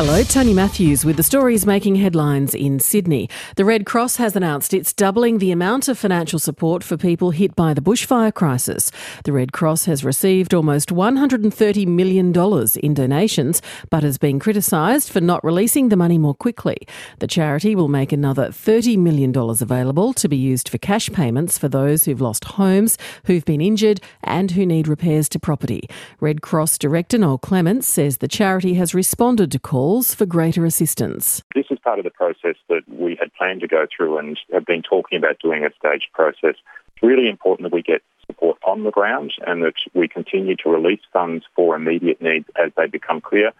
Hello, Tony Matthews with the stories making headlines in Sydney. The Red Cross has announced it's doubling the amount of financial support for people hit by the bushfire crisis. The Red Cross has received almost $130 million in donations, but has been criticised for not releasing the money more quickly. The charity will make another $30 million available to be used for cash payments for those who've lost homes, who've been injured, and who need repairs to property. Red Cross Director Noel Clements says the charity has responded to calls calls for greater assistance. This is part of the process that we had planned to go through and have been talking about doing a staged process. It's really important that we get support on the ground and that we continue to release funds for immediate needs as they become clear.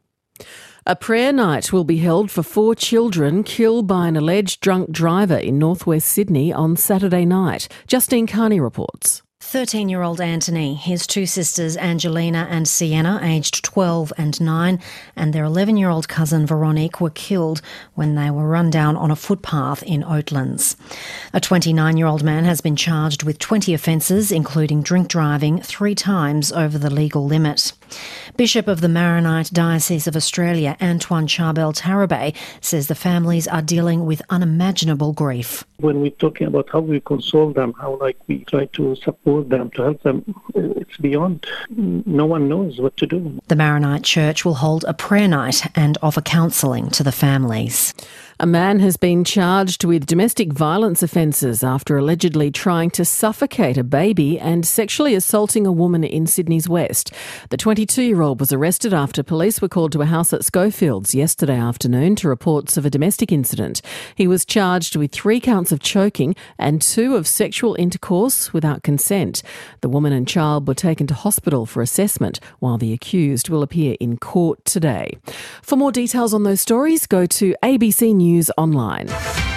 A prayer night will be held for four children killed by an alleged drunk driver in northwest Sydney on Saturday night. Justine Carney reports. 13 year old Antony, his two sisters Angelina and Sienna, aged 12 and 9, and their 11 year old cousin Veronique were killed when they were run down on a footpath in Oatlands. A 29 year old man has been charged with 20 offences, including drink driving, three times over the legal limit. Bishop of the Maronite Diocese of Australia, Antoine Charbel Tarabay, says the families are dealing with unimaginable grief. When we're talking about how we console them, how like we try to support them, to help them, uh, it's beyond. No one knows what to do. The Maronite Church will hold a prayer night and offer counselling to the families. A man has been charged with domestic violence offences after allegedly trying to suffocate a baby and sexually assaulting a woman in Sydney's West. The 22 year old was arrested after police were called to a house at Schofields yesterday afternoon to reports of a domestic incident. He was charged with three counts of choking and two of sexual intercourse without consent. The woman and child were taken to hospital for assessment, while the accused will appear in court today. For more details on those stories, go to ABC News News Online.